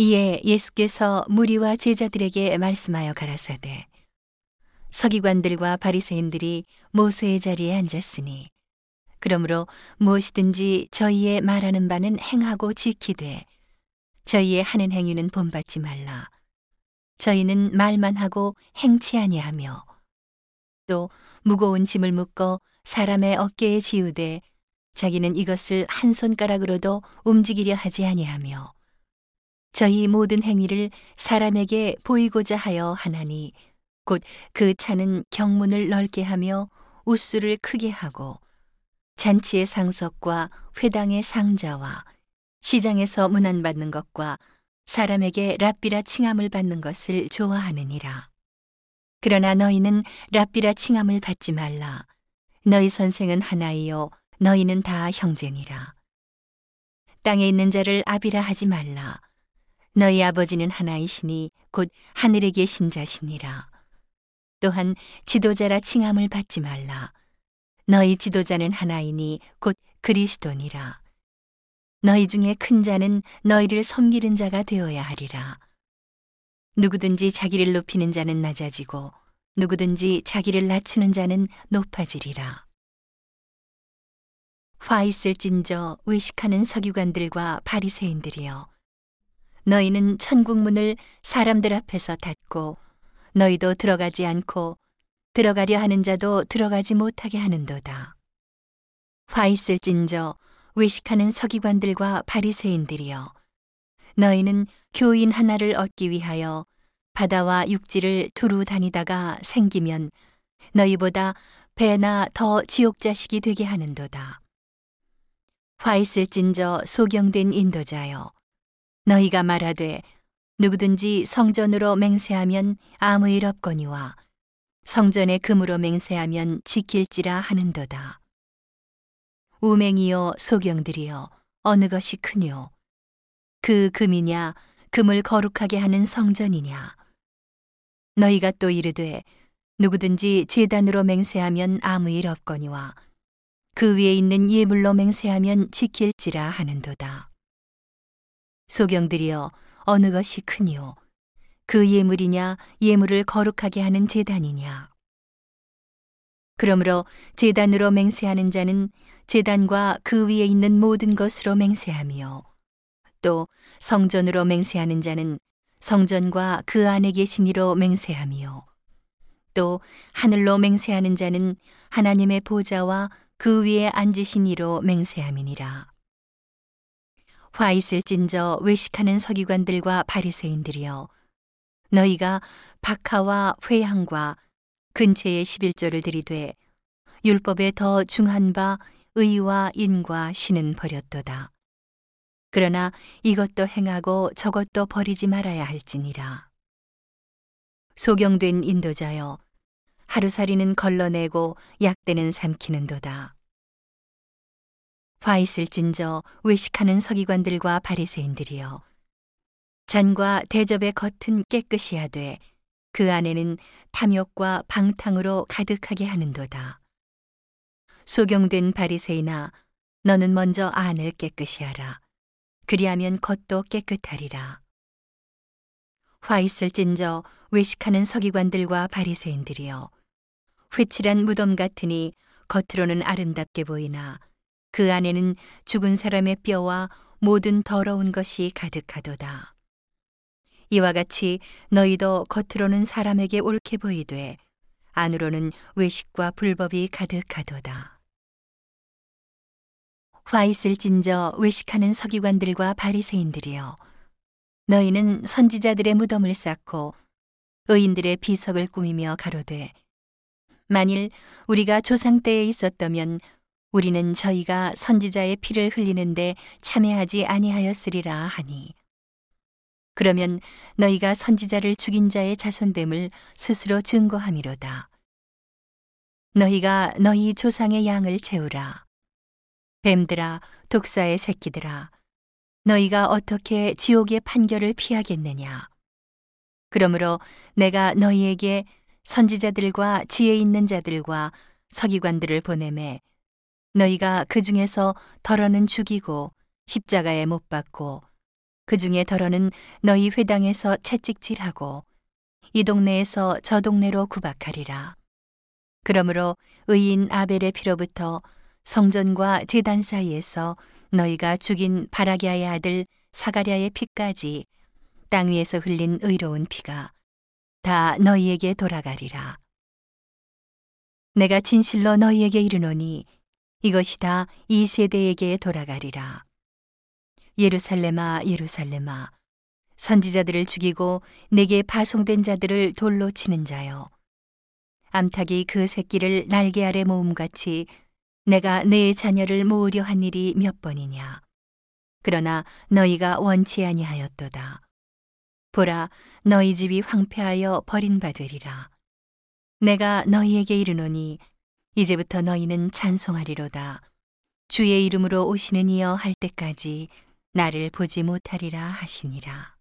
이에 예수께서 무리와 제자들에게 말씀하여 가라사대 서기관들과 바리새인들이 모세의 자리에 앉았으니 그러므로 무엇이든지 저희의 말하는 바는 행하고 지키되 저희의 하는 행위는 본받지 말라. 저희는 말만 하고 행치 아니하며 또 무거운 짐을 묶어 사람의 어깨에 지우되 자기는 이것을 한 손가락으로도 움직이려 하지 아니하며 저희 모든 행위를 사람에게 보이고자 하여 하나니 곧 그 차는 경문을 넓게 하며 우수를 크게 하고 잔치의 상석과 회당의 상자와 시장에서 문안받는 것과 사람에게 랍비라 칭함을 받는 것을 좋아하느니라. 그러나 너희는 랍비라 칭함을 받지 말라. 너희 선생은 하나이요 너희는 다 형제니라. 땅에 있는 자를 아비라 하지 말라. 너희 아버지는 하나이시니 곧 하늘에 계신 자시니라. 또한 지도자라 칭함을 받지 말라. 너희 지도자는 하나이니 곧 그리스도니라. 너희 중에 큰 자는 너희를 섬기는 자가 되어야 하리라. 누구든지 자기를 높이는 자는 낮아지고 누구든지 자기를 낮추는 자는 높아지리라. 화 있을진저 외식하는 서기관들과 바리새인들이여 너희는 천국 문을 사람들 앞에서 닫고 너희도 들어가지 않고 들어가려 하는 자도 들어가지 못하게 하는도다. 화 있을진저 외식하는 서기관들과 바리새인들이여 너희는 교인 하나를 얻기 위하여 바다와 육지를 두루 다니다가 생기면 너희보다 배나 더 지옥 자식이 되게 하는도다. 화 있을진저 소경된 인도자여 너희가 말하되 누구든지 성전으로 맹세하면 아무 일 없거니와 성전의 금으로 맹세하면 지킬지라 하는도다. 우맹이요 소경들이여 어느 것이 크뇨 그 금이냐 금을 거룩하게 하는 성전이냐 너희가 또 이르되 누구든지 제단으로 맹세하면 아무 일 없거니와 그 위에 있는 예물로 맹세하면 지킬지라 하는도다. 소경들이여 어느 것이 크니요 그 예물이냐 예물을 거룩하게 하는 제단이냐? 그러므로 제단으로 맹세하는 자는 제단과 그 위에 있는 모든 것으로 맹세하며 또 성전으로 맹세하는 자는 성전과 그 안에 계신 이로 맹세하며 또 하늘로 맹세하는 자는 하나님의 보좌와 그 위에 앉으신 이로 맹세함이니라. 화 있을진저 외식하는 서기관들과 바리새인들이여 너희가 박하와 회향과 근체의 11조를 들이되 율법에 더 중한 바 의와 인과 신은 버렸도다. 그러나 이것도 행하고 저것도 버리지 말아야 할지니라. 소경된 인도자여 하루살이는 걸러내고 약대는 삼키는도다. 화 있을진저 외식하는 서기관들과 바리새인들이여 잔과 대접의 겉은 깨끗이 하되 그 안에는 탐욕과 방탕으로 가득하게 하는도다. 소경된 바리새이나 너는 먼저 안을 깨끗이 하라. 그리하면 겉도 깨끗하리라. 화 있을진저 외식하는 서기관들과 바리새인들이여 회칠한 무덤 같으니 겉으로는 아름답게 보이나 그 안에는 죽은 사람의 뼈와 모든 더러운 것이 가득하도다. 이와 같이 너희도 겉으로는 사람에게 옳게 보이되 안으로는 외식과 불법이 가득하도다. 화 있을진저 외식하는 서기관들과 바리새인들이여 너희는 선지자들의 무덤을 쌓고 의인들의 비석을 꾸미며 가로되 만일 우리가 조상 때에 있었다면 우리는 저희가 선지자의 피를 흘리는데 참여하지 아니하였으리라 하니. 그러면 너희가 선지자를 죽인 자의 자손됨을 스스로 증거함이로다. 너희가 너희 조상의 양을 채우라. 뱀들아 독사의 새끼들아 너희가 어떻게 지옥의 판결을 피하겠느냐? 그러므로 내가 너희에게 선지자들과 지혜 있는 자들과 서기관들을 보내매 너희가 그 중에서 덜어는 죽이고 십자가에 못 박고 그 중에 더러는 너희 회당에서 채찍질하고 이 동네에서 저 동네로 구박하리라. 그러므로 의인 아벨의 피로부터 성전과 제단 사이에서 너희가 죽인 바라기아의 아들 사가랴의 피까지 땅 위에서 흘린 의로운 피가 다 너희에게 돌아가리라. 내가 진실로 너희에게 이르노니 이것이 다. 이 세대에게 돌아가리라. 예루살렘아 예루살렘아 선지자들을 죽이고 내게 파송된 자들을 돌로 치는 자여. 암탉이 그 새끼를 날개 아래 모음같이 내가 내 자녀를 모으려 한 일이 몇 번이냐? 그러나 너희가 원치 아니하였도다. 보라 너희 집이 황폐하여 버림받으리라. 내가 너희에게 이르노니 이제부터 너희는 찬송하리로다. 주의 이름으로 오시는 이여 할 때까지 나를 보지 못하리라 하시니라